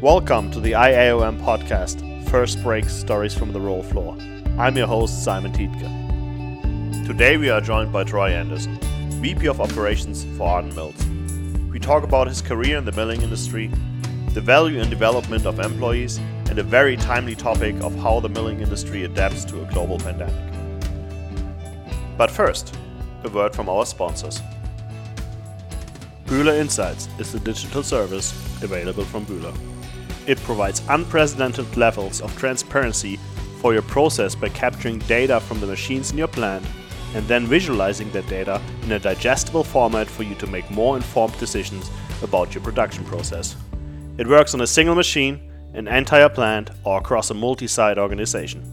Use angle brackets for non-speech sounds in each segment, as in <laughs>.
Welcome to the IAOM podcast, First Break Stories from the Roll Floor. I'm your host, Simon Tietke. Today we are joined by Troy Anderson, VP of Operations for Ardent Mills. We talk about his career in the milling industry, the value and development of employees, and a very timely topic of how the milling industry adapts to a global pandemic. But first, a word from our sponsors. Bühler Insights is the digital service available from Bühler. It provides unprecedented levels of transparency for your process by capturing data from the machines in your plant and then visualizing that data in a digestible format for you to make more informed decisions about your production process. It works on a single machine, an entire plant, or across a multi site organization.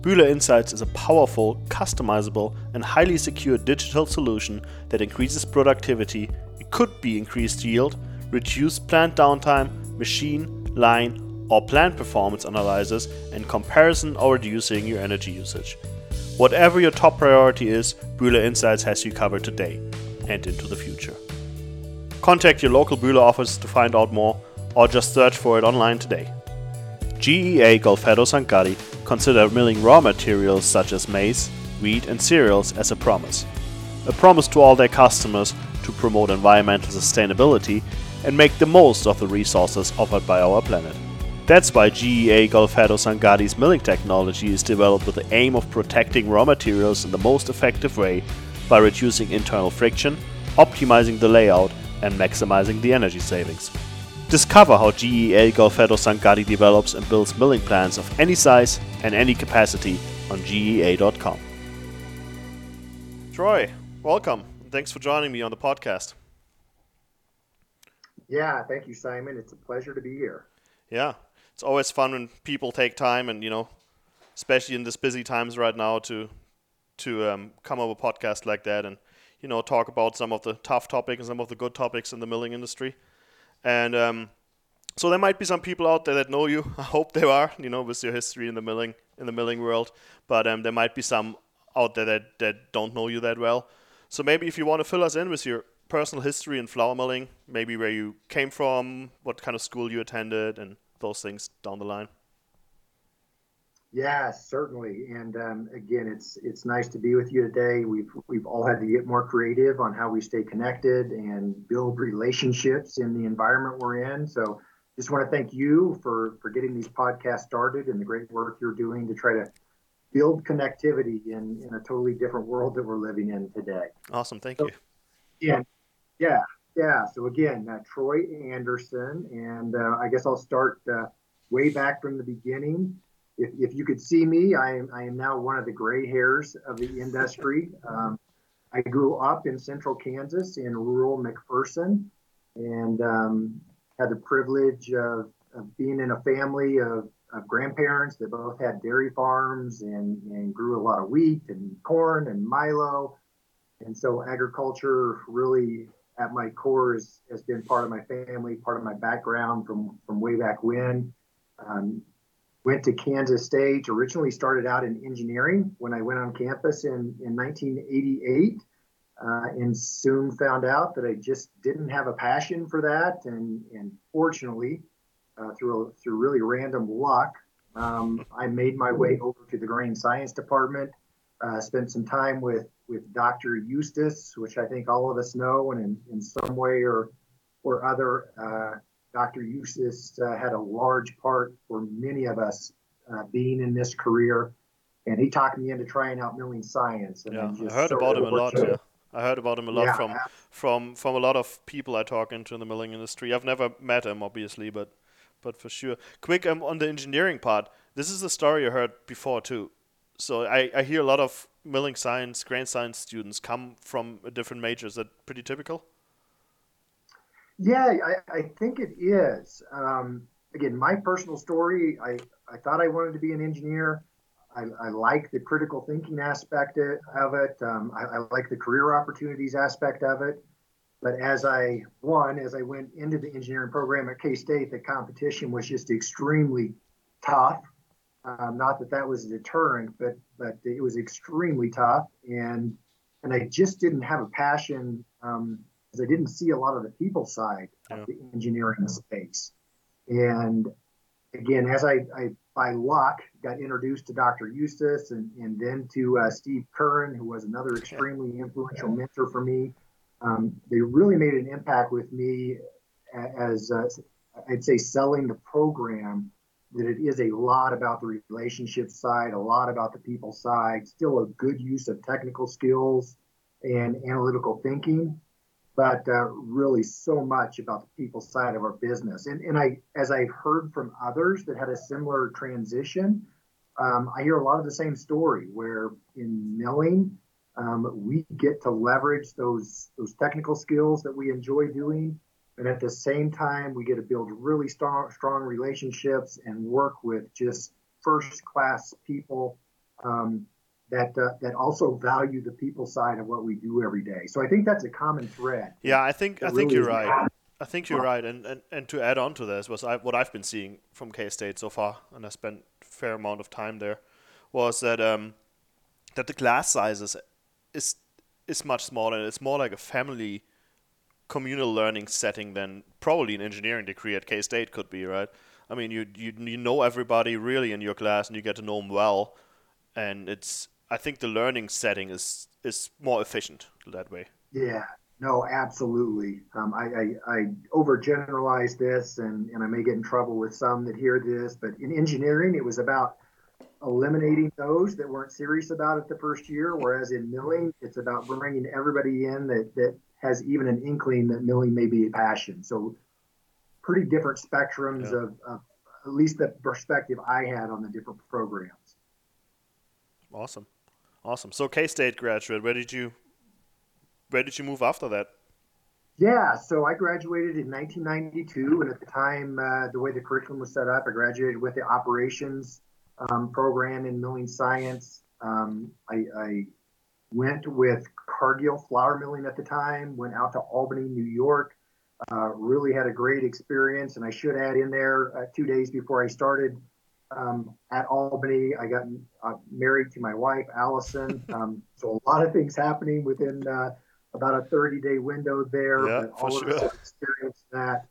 Bühler Insights is a powerful, customizable, and highly secure digital solution that increases productivity it could be increased yield, reduced plant downtime, machine, line, or plant performance analysis and comparison or reducing your energy usage. Whatever your top priority is, Bühler Insights has you covered today and into the future. Contact your local Bühler office to find out more or just search for it online today. GEA Golfetto Sangati consider milling raw materials such as maize, wheat, and cereals as a promise. A promise to all their customers to promote environmental sustainability and make the most of the resources offered by our planet. That's why GEA Golfetto Sangati's milling technology is developed with the aim of protecting raw materials in the most effective way by reducing internal friction, optimizing the layout, and maximizing the energy savings. Discover how GEA Golfetto Sangati develops and builds milling plants of any size and any capacity on GEA.com. Troy, welcome. Thanks for joining me on the podcast. Yeah, thank you, Simon. It's a pleasure to be here. Yeah, it's always fun when people take time, and you know, especially in this busy times right now, to to um, come up with a podcast like that, and you know, talk about some of the tough topics and some of the good topics in the milling industry. And um, so there might be some people out there that know you. <laughs> I hope there are, you know, with your history in the milling in the milling world. But um, there might be some out there that, that don't know you that well. So maybe if you want to fill us in with your personal history in flour milling, maybe where you came from, what kind of school you attended, and those things down the line. Yeah, certainly. And um, again, it's it's nice to be with you today. We've we've all had to get more creative on how we stay connected and build relationships in the environment we're in. So, just want to thank you for for getting these podcasts started and the great work you're doing to try to build connectivity in in a totally different world that we're living in today. Awesome, thank so, you. Yeah, yeah, yeah. So again, uh, Troy Anderson, and uh, I guess I'll start uh, way back from the beginning. If, if you could see me, I am, I am now one of the gray hairs of the industry. Um, I grew up in central Kansas in rural McPherson and um, had the privilege of, of, being in a family of, of, grandparents that both had dairy farms and, and grew a lot of wheat and corn and Milo. And so agriculture really at my core has, has been part of my family, part of my background from, from way back when. Um, went to Kansas State, originally started out in engineering when I went on campus in, in 1988, uh, and soon found out that I just didn't have a passion for that. And, and fortunately, uh, through, through really random luck, um, I made my way over to the grain science department, uh, spent some time with with Dr. Eustace, which I think all of us know, and in, in some way or or other, uh, Dr. Eustace uh, had a large part for many of us uh, being in this career, and he talked me into trying out milling science. And yeah, I heard about him a lot. Yeah. I heard about him a lot yeah, from from from a lot of people I talk into in the milling industry. I've never met him, obviously, but but for sure. Quick um, on the engineering part. This is a story I heard before too. So I, I hear a lot of milling science, grain science students come from different majors. Is that pretty typical? Yeah, I, I think it is. Um, again, my personal story, I, I thought I wanted to be an engineer. I, I like the critical thinking aspect of it. Um, I, I like the career opportunities aspect of it. But as I, one, as I went into the engineering program at K State, the competition was just extremely tough. Um, not that that was a deterrent, but but it was extremely tough, and and I just didn't have a passion because um, I didn't see a lot of the people side yeah. of the engineering space. And again, as I, I by luck got introduced to Dr. Eustace and, and then to uh, Steve Curran, who was another extremely influential mentor for me. Um, they really made an impact with me as uh, I'd say selling the program that it is a lot about the relationship side, a lot about the people side, still a good use of technical skills and analytical thinking, but uh, really so much about the people side of our business. And, and I, as I've heard from others that had a similar transition, um, I hear a lot of the same story where in milling, um, we get to leverage those those technical skills that we enjoy doing, and at the same time, we get to build really strong strong relationships and work with just first class people um, that uh, that also value the people side of what we do every day. So I think that's a common thread. Yeah, I think I think really you're right. I think you're right, and, and, and to add on to this was I, what I've been seeing from K State so far, and I spent a fair amount of time there, was that um, that the class sizes is is much smaller. It's more like a family communal learning setting than probably an engineering degree at K State could be, right? I mean, you, you you know everybody really in your class, and you get to know them well, and it's I think the learning setting is is more efficient that way. Yeah, no, absolutely. Um, I, I, I overgeneralize this, and, and I may get in trouble with some that hear this, but in engineering, it was about eliminating those that weren't serious about it the first year, whereas in milling, it's about bringing everybody in that, that has even an inkling that milling may be a passion. So, pretty different spectrums yeah. of, of at least the perspective I had on the different programs. Awesome. Awesome. So K State graduate, where did you where did you move after that? Yeah, so I graduated in 1992, and at the time, uh, the way the curriculum was set up, I graduated with the operations um, program in milling science. Um, I, I, went with Cargill Flour Milling at the time, went out to Albany, New York. Uh, really had a great experience, and I should add in there uh, two days before I started um, at Albany. I got uh, married to my wife, Allison. <laughs> Um, so a lot of things happening within uh, about a 30 day window there. Yeah, all of us experienced that.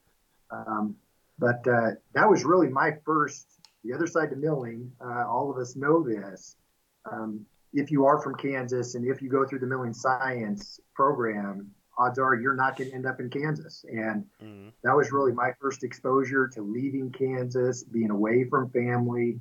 Um, but uh, that was really my first, the other side to milling. Uh, all of us know this. Um, if you are from Kansas and if you go through the milling science program, odds are you're not going to end up in Kansas. And mm-hmm. that was really my first exposure to leaving Kansas, being away from family.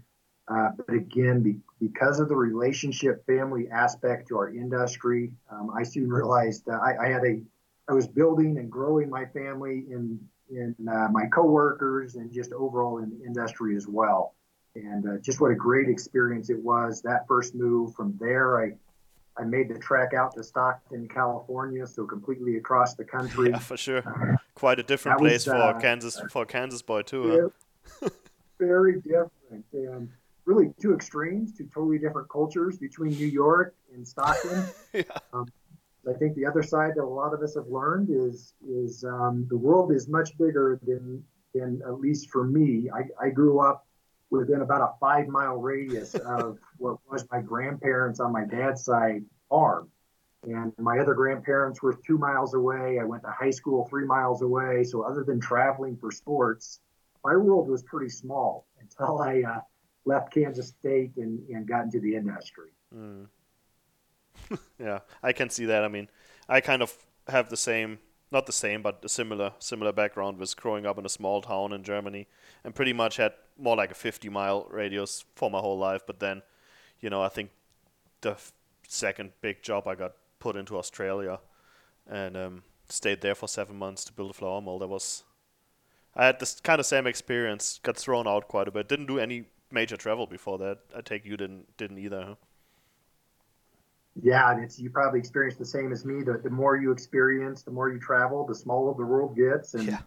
Uh, but again, be, because of the relationship family aspect to our industry, um, I soon realized that I, I, had a, I was building and growing my family in in uh, my coworkers and just overall in the industry as well. And uh, just what a great experience it was that first move. From there, I I made the trek out to Stockton, California, so completely across the country. Yeah, for sure. Uh, <laughs> Quite a different place was, for uh, Kansas for Kansas boy too. Huh? <laughs> very different, and really two extremes, two totally different cultures between New York and Stockton. <laughs> yeah. Um, I think the other side that a lot of us have learned is is um, the world is much bigger than than at least for me. I, I grew up within about a five mile radius of what was my grandparents on my dad's side farm. And my other grandparents were two miles away. I went to high school three miles away. So, other than traveling for sports, my world was pretty small until I uh, left Kansas State and, and got into the industry. Mm. <laughs> yeah, I can see that. I mean, I kind of have the same not the same, but a similar similar background was growing up in a small town in Germany, and pretty much had more like a 50 mile radius for my whole life. But then, you know, I think the f- second big job I got put into Australia, and um, stayed there for seven months to build a flour mill. That was I had this kind of same experience. Got thrown out quite a bit. Didn't do any major travel before that. I take you didn't didn't either. Huh? Yeah, and it's you probably experienced the same as me. The, the more you experience, the more you travel, the smaller the world gets, and yeah.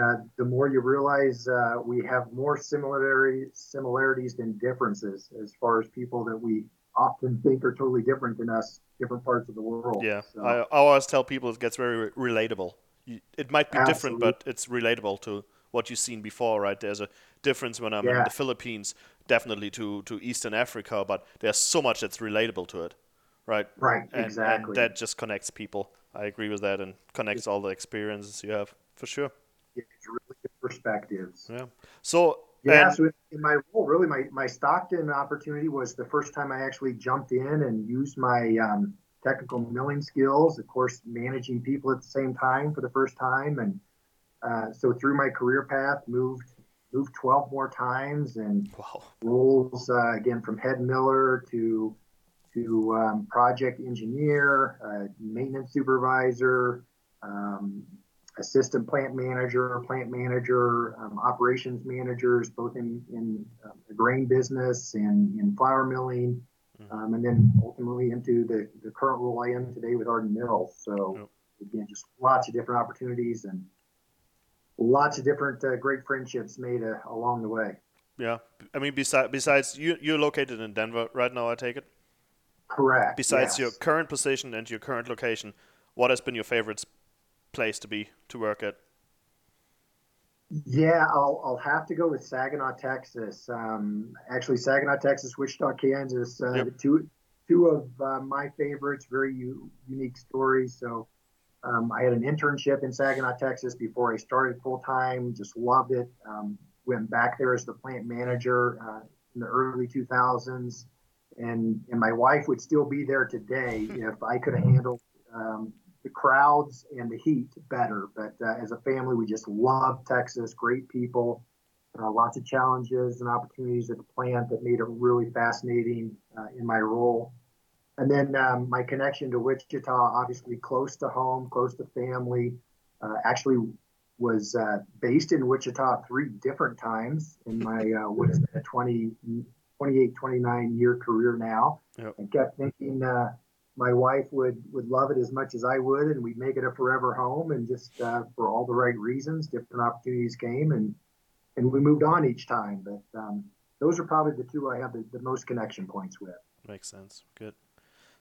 uh, the more you realize uh, we have more similarity similarities than differences as far as people that we often think are totally different than us, different parts of the world. Yeah, so. I, I, always tell people it gets very relatable. It might be Absolutely. different, but it's relatable to what you've seen before, right? There's a difference when I'm yeah. in the Philippines, definitely to, to Eastern Africa, but there's so much that's relatable to it, right? Right, and, exactly. And that just connects people. I agree with that and connects all the experiences you have for sure. Yeah, it's really good perspectives. Yeah. So yeah, and, so in my role, really, my, my Stockton opportunity was the first time I actually jumped in and used my um, technical milling skills. Of course, managing people at the same time for the first time, and uh, so through my career path, moved moved 12 more times and wow. roles uh, again from head miller to to um, project engineer, uh, maintenance supervisor, um, assistant plant manager, plant manager, um, operations managers, both in, in uh, the grain business and in flour milling, mm-hmm. um, and then ultimately into the, the current role I am today with Ardent Mills. So, yep. again, just lots of different opportunities and lots of different uh, great friendships made uh, along the way. Yeah, I mean, besides, besides you, you're located in Denver right now. I take it. Correct. Besides yes. your current position and your current location, what has been your favorite place to be to work at? Yeah, I'll, I'll have to go with Saginaw, Texas. Um, actually, Saginaw, Texas, Wichita, Kansas. Uh, yep. Two two of uh, my favorites, very u- unique stories. So um, I had an internship in Saginaw, Texas before I started full time. Just loved it. Um, went back there as the plant manager uh, in the early 2000s, and and my wife would still be there today if I could have handled um, the crowds and the heat better. But uh, as a family, we just love Texas. Great people, uh, lots of challenges and opportunities at the plant that made it really fascinating uh, in my role. And then um, my connection to Wichita, obviously close to home, close to family. Uh, actually, was uh, based in Wichita three different times in my uh, what is it, 20, 28, 29 year career now. Yep. And kept thinking my wife would would love it as much as I would, and we'd make it a forever home. And just uh, for all the right reasons, different opportunities came, and and we moved on each time. But um, those are probably the two I have the, the most connection points with. Makes sense. Good.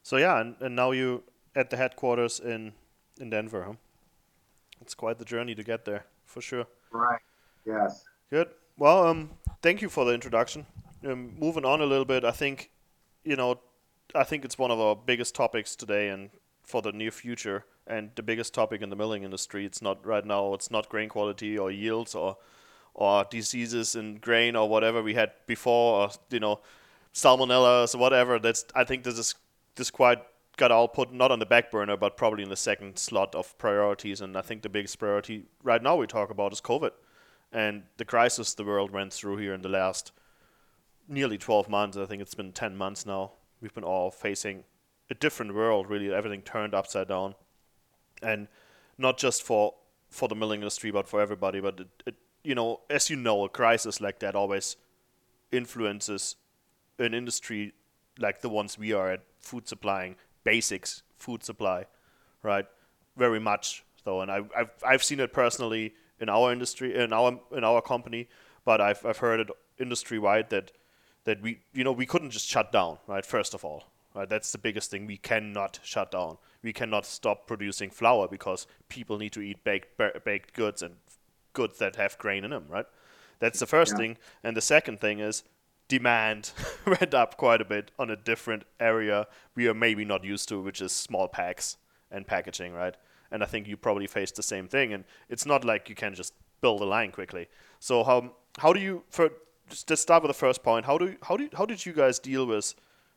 So yeah, and, and now you at the headquarters in in Denver. Huh? It's quite the journey to get there, for sure. Right. Yes. Good. Well, um, thank you for the introduction. Um, moving on a little bit, I think, you know, I think it's one of our biggest topics today and for the near future, and the biggest topic in the milling industry. It's not right now. It's not grain quality or yields or or diseases in grain or whatever we had before, or you know, salmonella or whatever. That's I think this is this quite got all put not on the back burner, but probably in the second slot of priorities. And I think the biggest priority right now we talk about is COVID and the crisis the world went through here in the last nearly 12 months. I think it's been 10 months now we've been all facing a different world, really, everything turned upside down. And not just for for the milling industry, but for everybody. But it, it, you know, as you know, a crisis like that always influences an industry like the ones we are at, food supplying, basics food supply, right? Very much though, and I've I've, I've seen it personally in our industry, in our in our company, but I've I've heard it industry wide that that we you know we couldn't just shut down right first of all right? That's the biggest thing. We cannot shut down. We cannot stop producing flour because people need to eat baked baked goods and goods that have grain in them right? That's the first yeah. thing. And the second thing is demand <laughs> went up quite a bit on a different area we are maybe not used to which is small packs and packaging right and i think you probably faced the same thing and it's not like you can just build a line quickly so how how do you for just to start with the first point, how do how do how did you guys deal with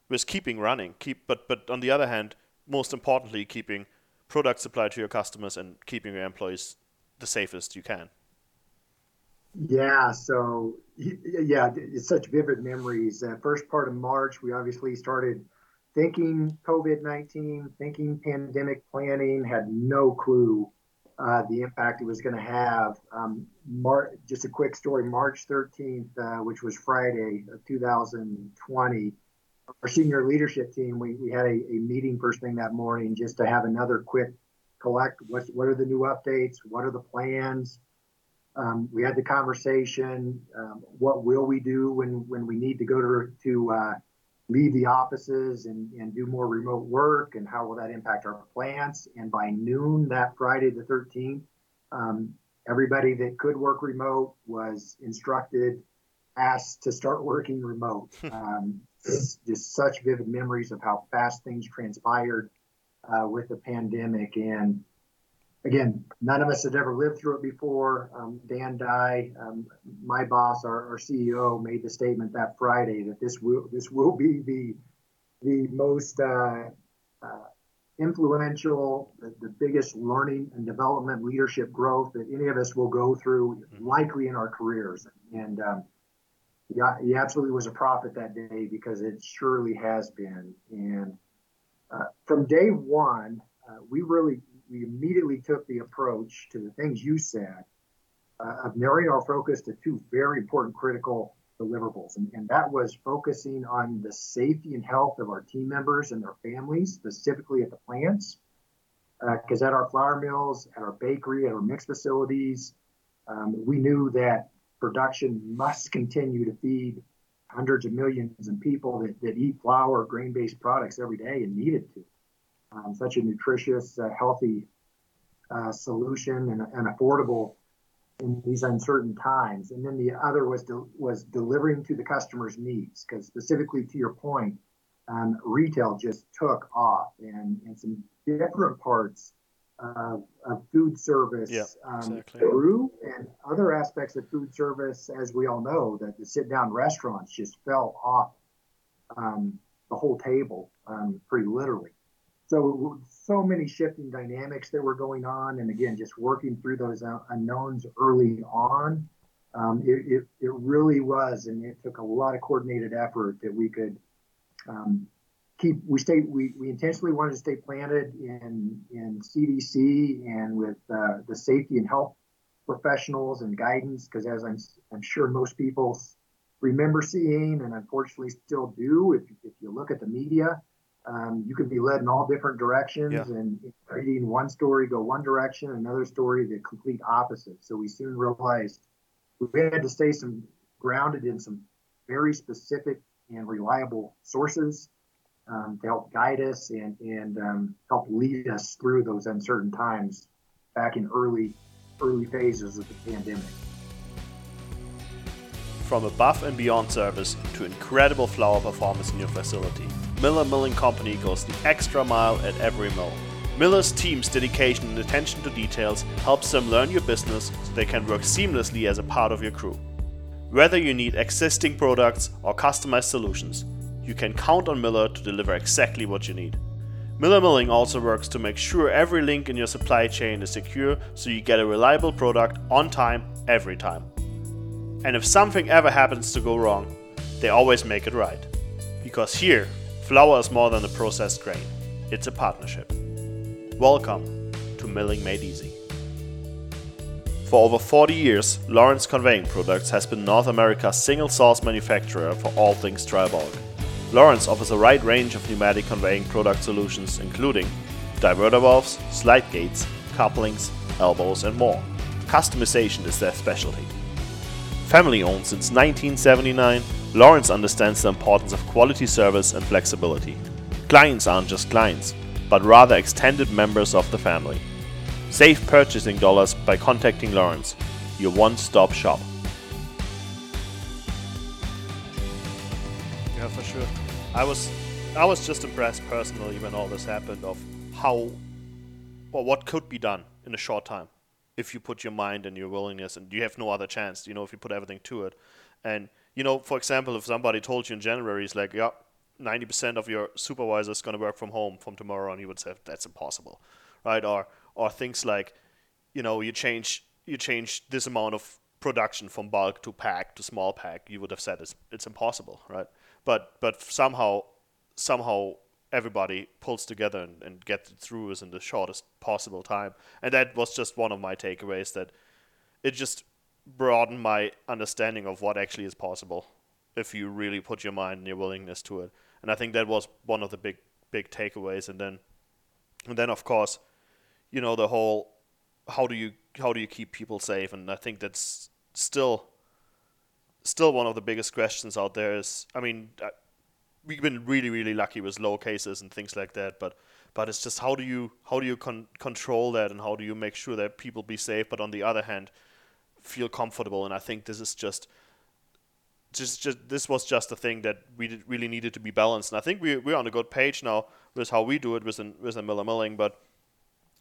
with keeping running? Keep but but on the other hand, most importantly, keeping product supply to your customers and keeping your employees the safest you can. Yeah, so yeah, it's such vivid memories. Uh, first part of March, we obviously started thinking COVID 19, thinking pandemic planning, had no clue uh, the impact it was going to have. Um, Mar- just a quick story March 13th, uh, which was Friday of 2020, our senior leadership team, we, we had a, a, meeting first thing that morning just to have another quick collect what, what are the new updates, what are the plans. Um, we had the conversation. Um, what will we do when, when we need to go to, to uh, leave the offices and, and do more remote work and how will that impact our plants and by noon that friday the 13th um, everybody that could work remote was instructed asked to start working remote um, just such vivid memories of how fast things transpired uh, with the pandemic and again, none of us had ever lived through it before. Um, Dan Dye, um, my boss, our, our, CEO, made the statement that Friday that this will this will be the the most uh, uh, influential, the, the, biggest learning and development, leadership growth that any of us will go through, mm-hmm. likely in our careers. And um, yeah, he absolutely was a prophet that day because it surely has been. And uh, from day one, uh, we really we immediately took the approach to the things you said uh, of narrowing our focus to two very important critical deliverables. And, and that was focusing on the safety and health of our team members and their families, specifically at the plants. Because uh, at our flour mills, at our bakery, at our mix facilities, um, we knew that production must continue to feed hundreds of millions of people that, that eat flour, grain based products every day and needed to um, such a nutritious, uh, healthy uh, solution and, and, affordable in these uncertain times. And then the other was de- was delivering to the customer's needs, because specifically to your point, um, retail just took off, and, and some different parts of, of food service yeah, um, exactly. grew, and other aspects of food service, as we all know, that the sit down restaurants just fell off um, the whole table, um, pretty literally so so many shifting dynamics that were going on and again just working through those unknowns early on um, it, it, it, really was and it took a lot of coordinated effort that we could um, keep we stayed we, we intentionally wanted to stay planted in in cdc and with uh, the safety and health professionals and guidance because as I'm, I'm sure most people remember seeing and unfortunately still do if, if you look at the media um, you can be led in all different directions yeah. and reading one story go one direction another story the complete opposite. So we soon realized we had to stay some grounded in some very specific and reliable sources um, to help guide us and, and um, help lead us through those uncertain times back in early early phases of the pandemic. From above and beyond service to incredible flour performance in your facility Miller Milling Company goes the extra mile at every mill. Miller's team's dedication and attention to details helps them learn your business so they can work seamlessly as a part of your crew. Whether you need existing products or customized solutions, you can count on Miller to deliver exactly what you need. Miller Milling also works to make sure every link in your supply chain is secure so you get a reliable product on time every time. And if something ever happens to go wrong, they always make it right. Because here, Flour is more than a processed grain, it's a partnership. Welcome to Milling Made Easy. For over 40 years, Lorenz Conveying Products has been North America's single source manufacturer for all things dry bulk. Lorenz offers a wide range of pneumatic conveying product solutions, including diverter valves, slide gates, couplings, elbows, and more. Customization is their specialty. Family owned since 1979, Lorenz understands the importance of quality service and flexibility. Clients aren't just clients, but rather extended members of the family. Save purchasing dollars by contacting Lorenz, your one stop shop. Yeah, for sure. I was I was just impressed personally when all this happened of how or what could be done in a short time if you put your mind and your willingness and you have no other chance, you know, if you put everything to it. And you know, for example, if somebody told you in January, it's like, yeah, 90% of your supervisor is going to work from home from tomorrow, and you would say that's impossible, right? Or or things like, you know, you change you change this amount of production from bulk to pack to small pack, you would have said it's it's impossible, right? But but somehow somehow everybody pulls together and, and gets it through us in the shortest possible time, and that was just one of my takeaways that it just broaden my understanding of what actually is possible if you really put your mind and your willingness to it. And I think that was one of the big big takeaways. And then and then of course, you know, the whole how do you how do you keep people safe? And I think that's still still one of the biggest questions out there. Is I mean, uh, we've been really really lucky with low cases and things like that, but but it's just how do you how do you con- control that and how do you make sure that people be safe? But on the other hand, feel comfortable. And I think this is just just, just this was just a thing that we really needed to be balanced. And I think we we're on a good page now with how we do it with an, with a Miller Milling. But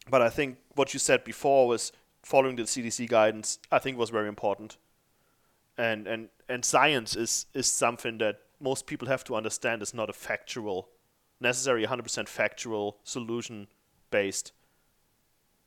but I think what you said before was following the CDC guidance. I think was very important, and and and science is is something that most people have to understand is not a factual, necessarily 100% factual solution based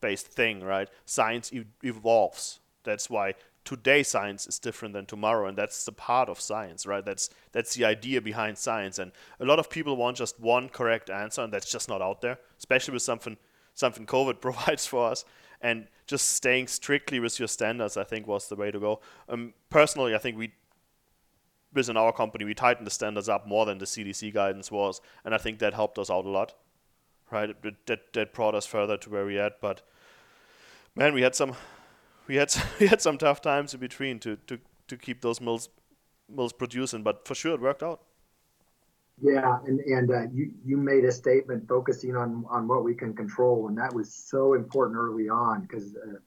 based thing, right? Science e- evolves. That's why today science is different than tomorrow and that's the part of science right? That's that's the idea behind science. And a lot of people want just one correct answer and that's just not out there especially with something something covid <laughs> provides for us. And just staying strictly with your standards i think was the way to go. Um, personally i think we within our company we tightened the standards up more than the cdc guidance was and i think that helped us out a lot right? That that brought us further to where we're at but man we had some we had <laughs> we had some tough times in between to to to keep those mills mills producing, but for sure it worked out. Yeah, and and uh, you you made a statement focusing on on what we can control, and that was so important early on because uh,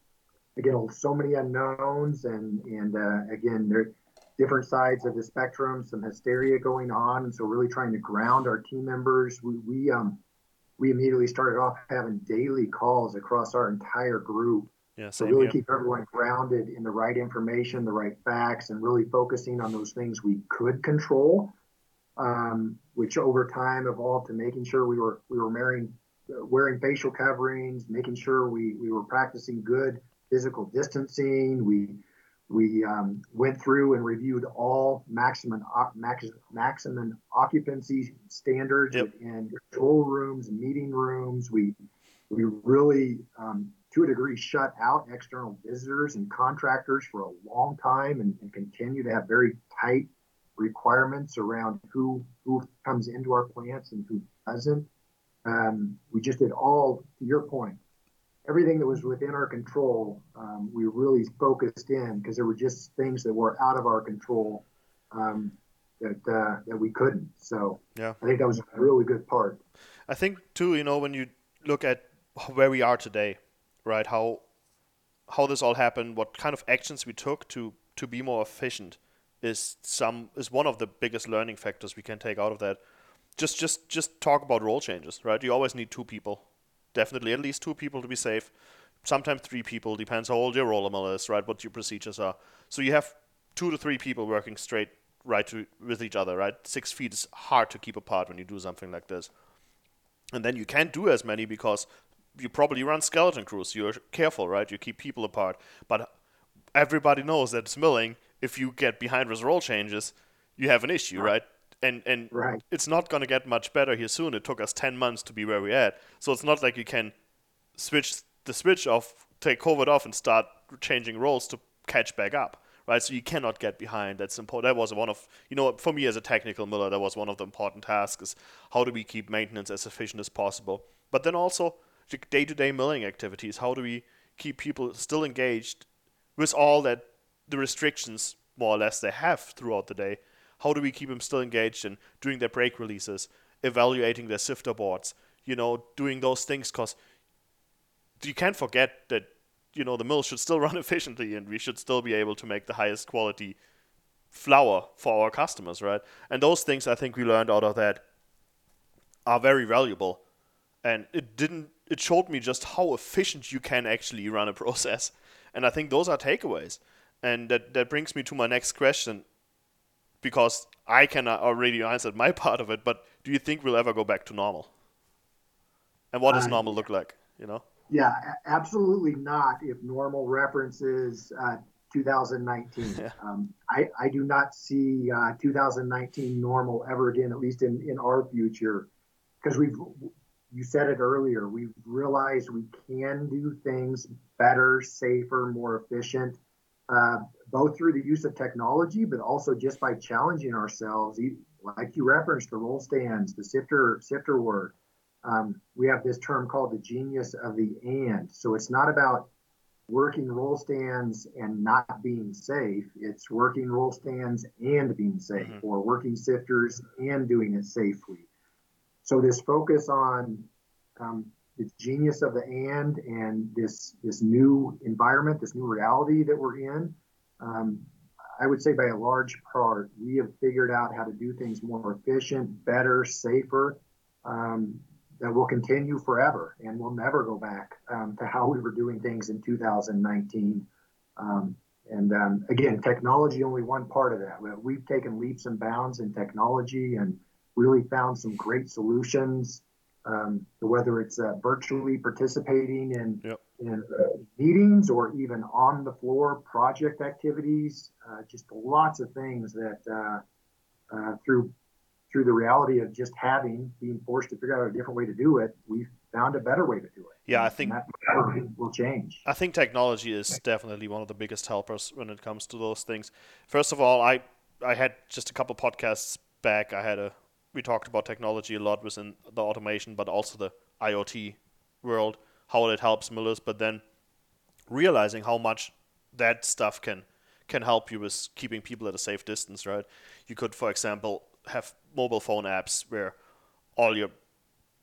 again, so many unknowns, and and uh, again, there different sides of the spectrum, some hysteria going on, and so really trying to ground our team members. We we um we immediately started off having daily calls across our entire group yeah, so really here. keep everyone grounded in the right information, the right facts, and really focusing on those things we could control, um, which over time evolved to making sure we were we were wearing wearing facial coverings, making sure we we were practicing good physical distancing. We we um, went through and reviewed all maximum max, maximum occupancy standards yep. in control rooms meeting rooms. We we really um, to a degree shut out external visitors and contractors for a long time and, and continue to have very tight requirements around who who comes into our plants and who doesn't. Um, we just did all to your point, everything that was within our control. Um, we really focused in because there were just things that were out of our control um, that uh, that we couldn't. So yeah, I think that was a really good part. I think too, you know, when you look at where we are today, right? How how this all happened, what kind of actions we took to to be more efficient is some is one of the biggest learning factors we can take out of that. Just just just talk about roll changes, right? You always need two people, definitely at least two people to be safe. Sometimes three people depends how old your roll mill is, right? What your procedures are. So you have two to three people working straight right to, with each other, right? Six feet is hard to keep apart when you do something like this. And then you can't do as many because you probably run skeleton crews. You're careful, right? You keep people apart. But everybody knows that it's milling. If you get behind with roll changes, you have an issue, right? right? And and right. it's not going to get much better here soon. It took us 10 months to be where we're at. So it's not like you can switch the switch off, take COVID off, and start changing rolls to catch back up, right? So you cannot get behind. That's important. That was one of, you know, for me as a technical miller, that was one of the important tasks is how do we keep maintenance as efficient as possible. But then also, day-to-day milling activities. How do we keep people still engaged with all that the restrictions more or less they have throughout the day? How do we keep them still engaged in doing their break releases, evaluating their sifter boards, you know, doing those things? Because you can't forget that you know the mill should still <laughs> run efficiently, and we should still be able to make the highest quality flour for our customers, right? And those things I think we learned out of that are very valuable. And it didn't it showed me just how efficient you can actually run a <laughs> process. And I think those are takeaways. And that, that brings me to my next question because I can already answer my <laughs> part of it, but do you think we'll ever go back to normal? And what does uh, normal look like, you know? Yeah, absolutely not if normal references uh, 2019. <laughs> Yeah. Um, I, I do not see uh, 2019 normal ever again, at least in, in our future, because we've you said it earlier. We've realized we can do things better, safer, more efficient, uh, both through the use of technology, but also just by challenging ourselves. Like you referenced, the roll stands, the sifter sifter work. Um, we have this term called the genius of the and. So it's not about working roll stands and not being safe. It's working roll stands and being safe, mm-hmm. or working sifters and doing it safely. So this focus on um, the genius of the and and this this new environment, this new reality that we're in, um, I would say by a large part, we have figured out how to do things more efficient, better, safer. Um, that will continue forever, and we'll never go back um, to how we were doing things in 2019. Um, and um, again, technology only one part of that. We've taken leaps and bounds in technology and really found some great solutions. Um, whether it's uh, virtually participating in yep. in uh, meetings or even on the floor project activities, uh, just lots of things that uh, uh, through through the reality of just having, being forced to figure out a different way to do it, we found a better way to do it. Yeah, I think that will change. I think technology is definitely one of the biggest helpers when it comes to those things. First of all, I I had just a couple podcasts back. I had a we talked about technology a lot within the automation, but also the IoT world, how it helps millers. But then realizing how much that stuff can can help you with keeping people at a safe distance, right? You could, for example, have mobile phone apps where all your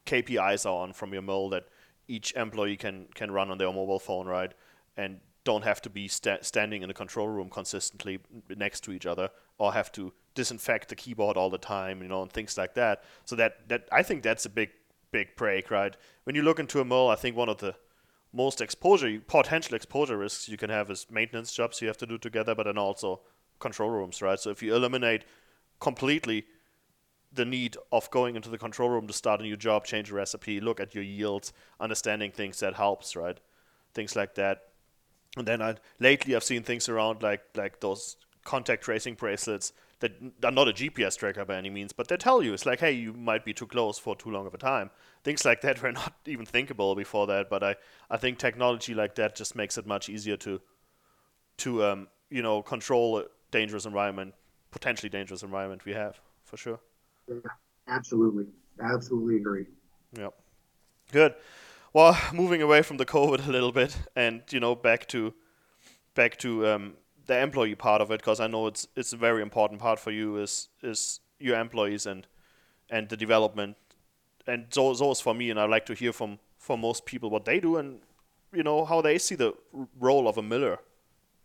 KPIs are on from your mill that each employee can can run on their mobile phone, right? And don't have to be sta- standing in a control room consistently next to each other or have to disinfect the keyboard all the time, you know, and things like that. So that that I think that's a big big break, right? When you look into a mill, I think one of the most exposure potential exposure risks you can have is maintenance jobs you have to do together, but then also control rooms, right? So if you eliminate completely the need of going into the control room to start a new job, change a recipe, look at your yields, understanding things that helps, right? Things like that. And then I lately I've seen things around like like those contact tracing bracelets that are not a GPS tracker by any means, but they tell you it's like, hey, you might be too close for too long of a time. Things like that <laughs> were not even thinkable before that, but I, I think technology like that just makes it much easier to to um, you know control a dangerous environment potentially dangerous environment we have for sure. Yeah, absolutely, absolutely agree. Yep. Good. Well, moving away from the COVID <laughs> a little bit, and you know, back to back to um, the employee part of it, because I know it's it's a very important part for you is is your employees and and the development, and so is for me, and I like to hear from from most people what they do and you know how they see the role of a miller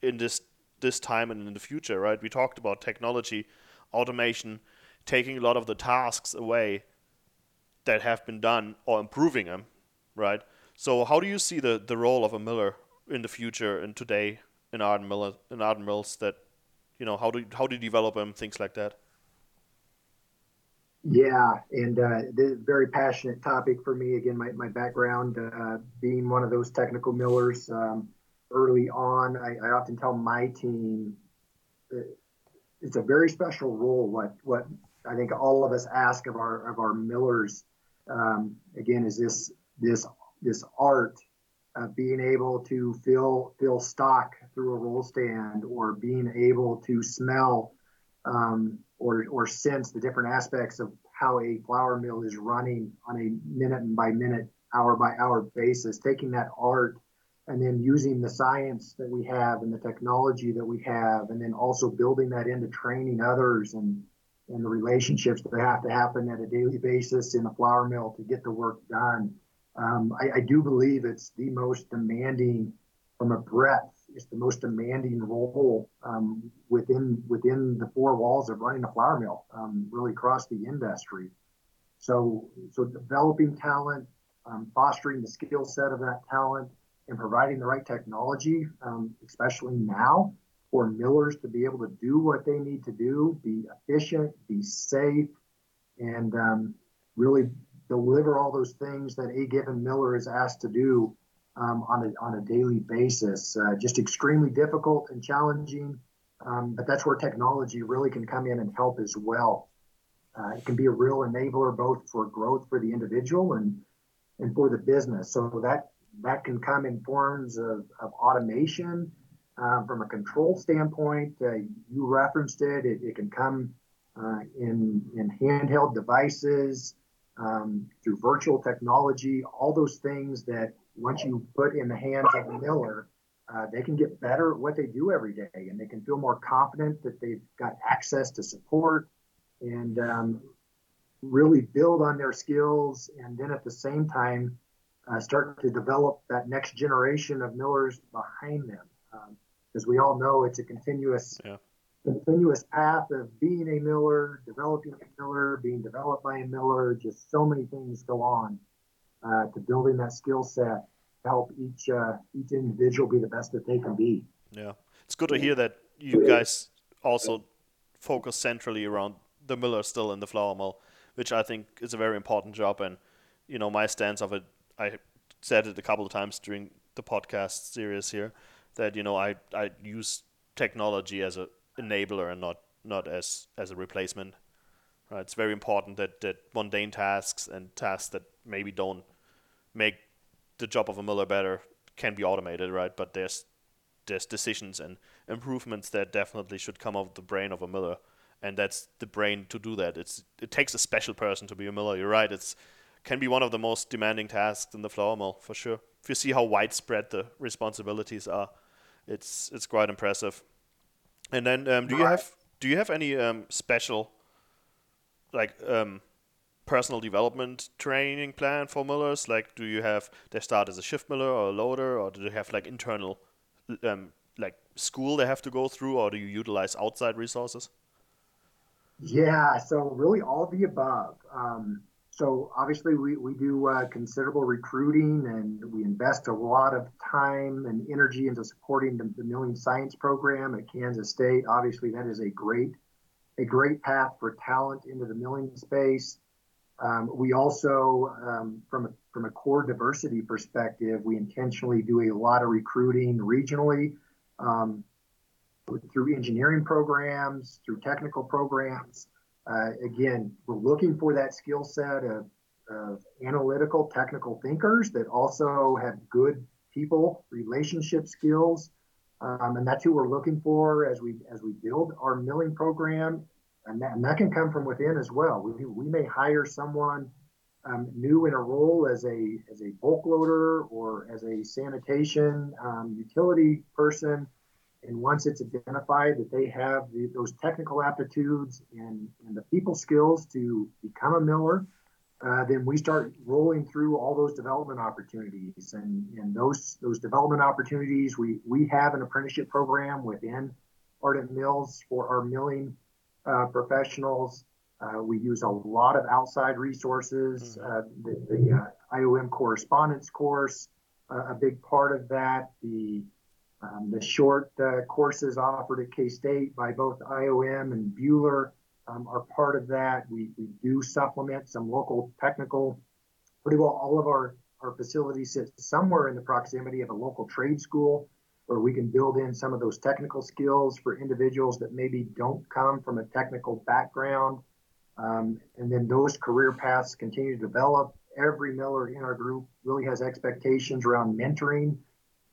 in this this time and in the future, right? We talked about technology, automation, taking a lot of the tasks away that have been done or improving them, right? So how do you see the, the role of a miller in the future and today in Ardent in Ardent Mills that you know how do how do you develop them things like that? Yeah, and uh, this is a very passionate topic for me. Again, my, my background uh, being one of those technical millers, um, early on. I, I often tell my team it's a very special role. What what I think all of us ask of our of our millers um, again is this this this art of being able to fill fill stock through a roll stand or being able to smell um, or or sense the different aspects of how a flour mill is running on a minute by minute hour by hour basis taking that art and then using the science that we have and the technology that we have, and then also building that into training others and and the relationships that have to happen at a daily basis in the flour mill to get the work done. Um, I, I, do believe it's the most demanding, from a breadth, it's the most demanding role um, within within the four walls of running a flour mill, um, really across the industry. So, so developing talent, um, fostering the skill set of that talent, and providing the right technology, um, especially now, for millers to be able to do what they need to do, be efficient, be safe, and um, really deliver all those things that a given miller is asked to do um, on, a, on a daily basis. Uh, just extremely difficult and challenging, um, but that's where technology really can come in and help as well. Uh, it can be a real enabler both for growth for the individual and and for the business. So that that can come in forms of, of automation um, from a control standpoint. Uh, you referenced it. It, it can come uh, in, in handheld devices, um, through virtual technology, all those things that once you put in the hands of a miller, uh, they can get better at what they do every day and they can feel more confident that they've got access to support and um, really build on their skills. And then at the same time, uh, start to develop that next generation of millers behind them. Because um, we all know it's a continuous, yeah. Continuous path of being a miller, developing a miller, being developed by a miller. Just so many things go on uh, to building that skill set to help each uh, each individual be the best that they can be. Yeah, it's good to hear that you guys also focus centrally around the miller still in the flour mill, which I think is a very important job. And you know, my stance of it, I said it a couple of times during the podcast series here, that you know I I use technology as a enabler and not not as as a replacement. Right? It's very important that that mundane tasks and tasks that maybe don't make the job of a miller better can be automated, right? But there's there's decisions and improvements that definitely should come out of the brain of a miller, and that's the brain to do that. It's it takes a special person to be a miller. You're right. It's can be one of the most demanding tasks in the flour mill for sure. If you see how widespread the responsibilities are, it's it's quite impressive. And then, um, do you have do you have any um, special like um, personal development training plan for millers? Like, do you have they start as a shift miller or a loader, or do they have like internal um, like school they have to go through, or do you utilize outside resources? Yeah, so really all the above. Um, so obviously we, we do uh, considerable recruiting and we invest a lot of time and energy into supporting the, the milling science program at Kansas State. Obviously that is a great a great path for talent into the milling space. Um, we also, um, from a, from a core diversity perspective, we intentionally do a lot of recruiting regionally um, through engineering programs, through technical programs. Uh, again, we're looking for that skill set of, of, analytical, technical thinkers that also have good people relationship skills, um, and that's who we're looking for as we as we build our milling program, and that, and that can come from within as well. We we may hire someone um, new in a role as a as a bulk loader or as a sanitation um, utility person and once it's identified that they have the, those technical aptitudes and, and, the people skills to become a miller, uh, then we start rolling through all those development opportunities. And, and those those development opportunities, we, we have an apprenticeship program within Ardent Mills for our milling uh, professionals. Uh, we use a lot of outside resources. Mm-hmm. Uh, the, the uh, IOM correspondence course, uh, a big part of that. The um, the short uh, courses offered at K State by both IOM and Bühler um, are part of that. We, we do supplement some local technical. Pretty well all of our, our facilities sit somewhere in the proximity of a local trade school where we can build in some of those technical skills for individuals that maybe don't come from a technical background. Um, and then those career paths continue to develop. Every miller in our group really has expectations around mentoring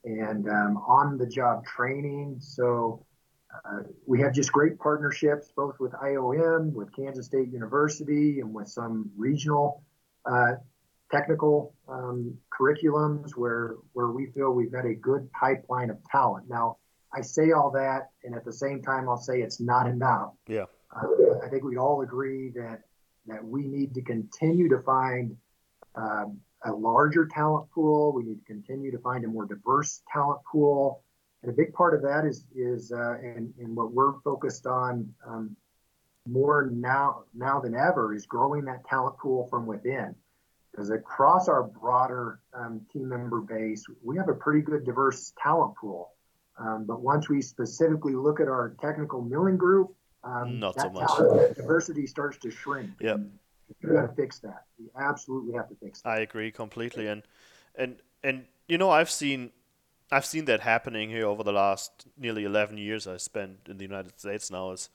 and um, on the job training. So uh, we have just great partnerships both with IOM, with Kansas State University, and with some regional uh, technical um, curriculums where where we feel we've got a good pipeline of talent. Now, I say all that, and at the same time, I'll say it's not enough. Yeah, uh, I think we all agree that that we need to continue to find um, a larger talent pool. We need to continue to find a more diverse talent pool. And a big part of that is is uh, and, and what we're focused on um, more now now than ever is growing that talent pool from within. Because across our broader um, team member base, we have a pretty good diverse talent pool. Um, but once we specifically look at our technical milling group, um, not so much. Talent, diversity starts to shrink. Yep. We got to fix that. We absolutely have to fix that. I agree completely, and and and you know I've seen I've seen that happening here over the last nearly 11 years I spent in the United States now. Is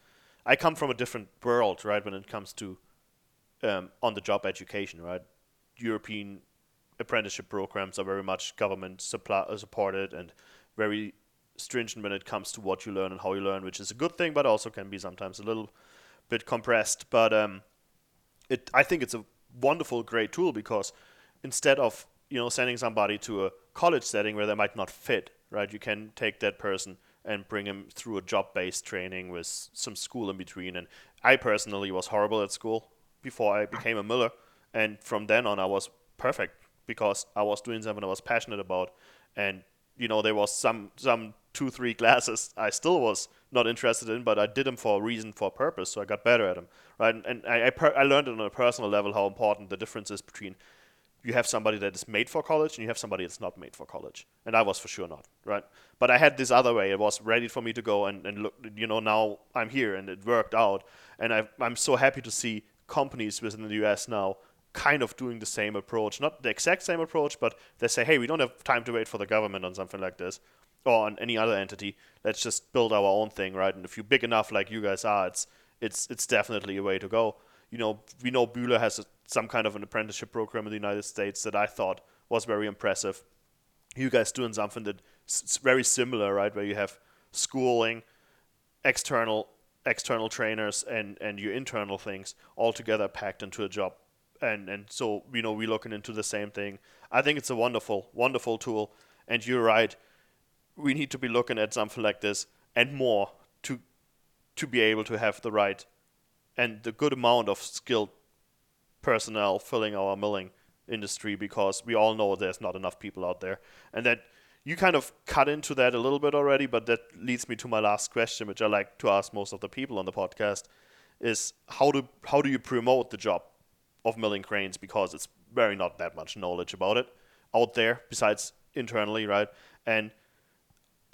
I come from a different world, right? When it comes to um, on-the-job education, right? European apprenticeship programs are very much government supply, uh, supported and very stringent when it comes to what you learn and how you learn, which is a good thing, but also can be sometimes a little bit compressed. But um, it I think it's a wonderful, great tool because instead of you know sending somebody to a college setting where they might not fit, right? You can take that person and bring him through a job-based training with some school in between. And I personally was horrible at school before I became a miller, and from then on I was perfect because I was doing something I was passionate about, and you know there was some some two three classes I still was not interested in, but I did them for a reason, for a purpose, so I got better at them, right? And, and I I, per- I learned on a personal level how important the difference is between you have somebody that is made for college and you have somebody that's not made for college. And I was for sure not, right? But I had this other way. It was ready for me to go and, and look, you know, now I'm here and it worked out. And I, I'm so happy to see companies within the US now kind of doing the same approach. Not the exact same approach, but they say, hey, we don't have time to wait for the government on something like this or on any other entity. Let's just build our own thing, right? And if you're big enough like you guys are, it's it's it's definitely a way to go. You know, we know Bühler has a, some kind of an apprenticeship program in the United States that I thought was very impressive. You guys doing something that's very similar, right? Where you have schooling, external external trainers, and and your internal things all together packed into a job. And and so you know we're looking into the same thing. I think it's a wonderful wonderful tool. And you're right, we need to be looking at something like this and more to to be able to have the right and the good amount of skilled personnel filling our milling industry because we all know there's not enough people out there. And that you kind of cut into that a little bit already but that leads me to my last question which i like to ask most of the people on the podcast is how do how do you promote the job of milling cranes? Because it's very not that much knowledge about it out there besides internally right? And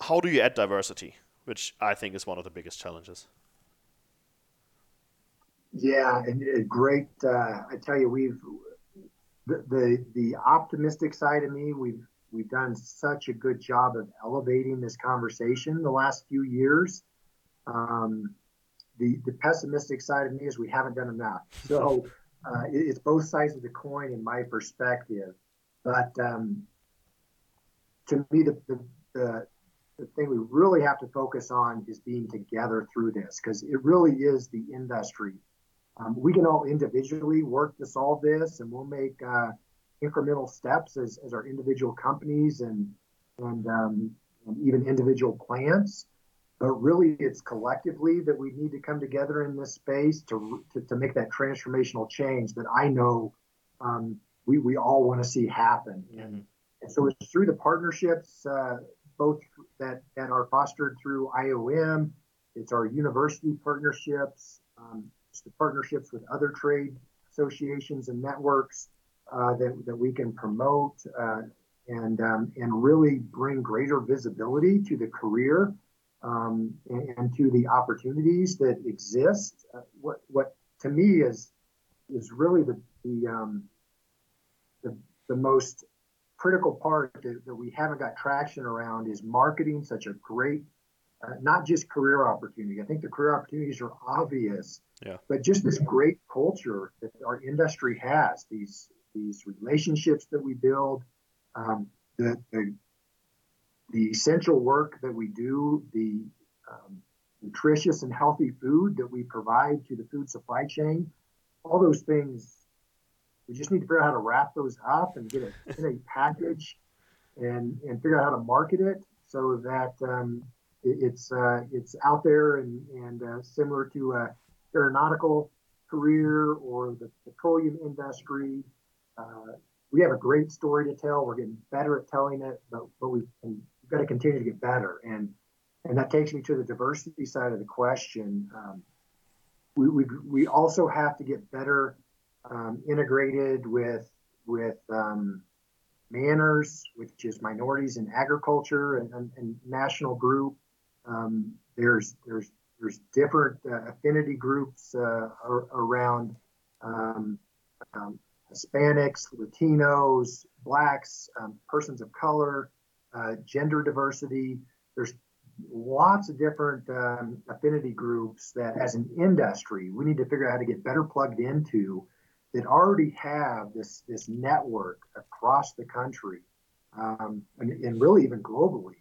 how do you add diversity, which I think is one of the biggest challenges? Yeah, and great. Uh, I tell you, we've the, the the optimistic side of me. We've we've done such a good job of elevating this conversation the last few years. Um, the the pessimistic side of me is we haven't done enough. So uh, it, it's both sides of the coin in my perspective. But um, to me, the, the, the the thing we really have to focus on is being together through this because it really is the industry. Um, we can all individually work to solve this, and we'll make uh, incremental steps as, as our individual companies and and, um, and even individual plants. But really, it's collectively that we need to come together in this space to to, to make that transformational change that I know um, we we all want to see happen. And, and so it's through the partnerships. Uh, both that, that are fostered through IOM. It's our university partnerships, um, the partnerships with other trade associations and networks uh, that, that we can promote uh, and, um, and really bring greater visibility to the career um, and, and, to the opportunities that exist. Uh, what, what to me is, is really the, the, um, the, the most critical part that, that we haven't got traction around is marketing such a great, uh, not just career opportunity. I think the career opportunities are obvious, yeah. but just this great culture that our industry has, these these relationships that we build, um, the, the the essential work that we do, the um, nutritious and healthy food that we provide to the food supply chain, all those things we just need to figure out how to wrap those up and get it in a package and, and figure out how to market it so that um, it, it's uh, it's out there and, and uh, similar to a aeronautical career or the petroleum industry. Uh, we have a great story to tell. We're getting better at telling it, but, but we we've got to continue to get better. And and that takes me to the diversity side of the question. Um, we, we, we also have to get better um, integrated with with um, MANRRS, which is minorities in agriculture and, and, and national group. Um, there's there's there's different uh, affinity groups uh, around um, um, Hispanics, Latinos, Blacks, um, persons of color, uh, gender diversity. There's lots of different um, affinity groups that, as an industry, we need to figure out how to get better plugged into that already have this this network across the country um, and, and, really even globally.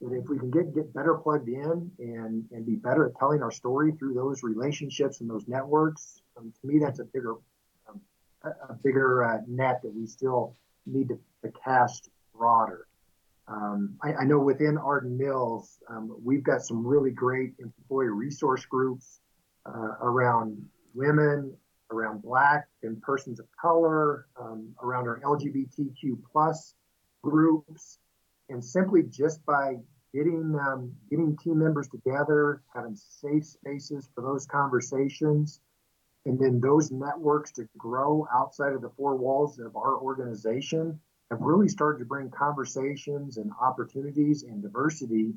That if we can get get better plugged in and and be better at telling our story through those relationships and those networks, um, to me that's a bigger um, a, bigger uh, net that we still need to, to cast broader. Um, I, I, know within Ardent Mills, um, we've got some really great employee resource groups uh, around women around Black and persons of color, um, around our LGBTQ plus groups, and simply just by getting um, getting team members together, having safe spaces for those conversations, and then those networks to grow outside of the four walls of our organization have really started to bring conversations and opportunities and diversity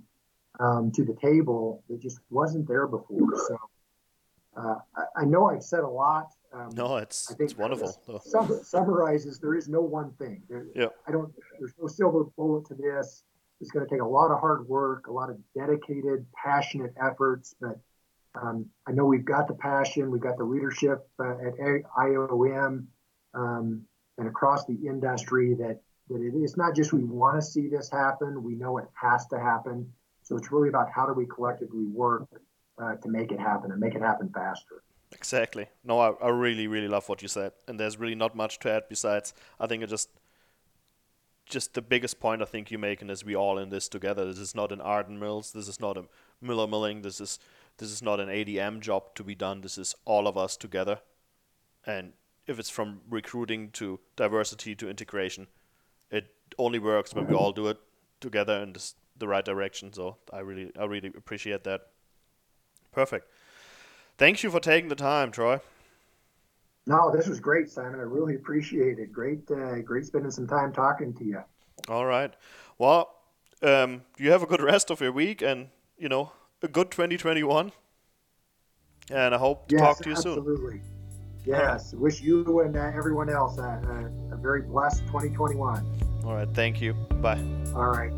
um, to the table that just wasn't there before. So uh, I, I, know I've said a lot. Um, no, it's, I think it's wonderful. Sum, summarizes there is no one thing. There, yeah. I don't. There's no silver bullet to this. It's going to take a lot of hard work, a lot of dedicated, passionate efforts. But um, I know we've got the passion, we've got the leadership uh, at IOM um, and across the industry that that it is not just we want to see this happen, we know it has to happen. So it's really about how do we collectively work uh, to make it happen and make it happen faster. Exactly. No, I, I really, really love what you said, and there's really not much to add besides. I think it just, just the biggest point I think you're making is we all in this together. This is not an Ardent Mills. This is not a Miller Milling. This is this is not an ADM job to be done. This is all of us together, and if it's from recruiting to diversity to integration, it only works when we all do it together in this, the right direction. So I really, I really appreciate that. Perfect. Thank you for taking the time, Troy. No, this was great, Simon. I really appreciate it. Great, uh, great spending some time talking to you. All right. Well, um, you have a good rest of your week, and you know, a good 2021. And I hope to yes, talk to you absolutely. soon. Absolutely. Yes. Right. <laughs> Wish you and uh, everyone else a, a, a very blessed 2021. All right. Thank you. Bye. All right.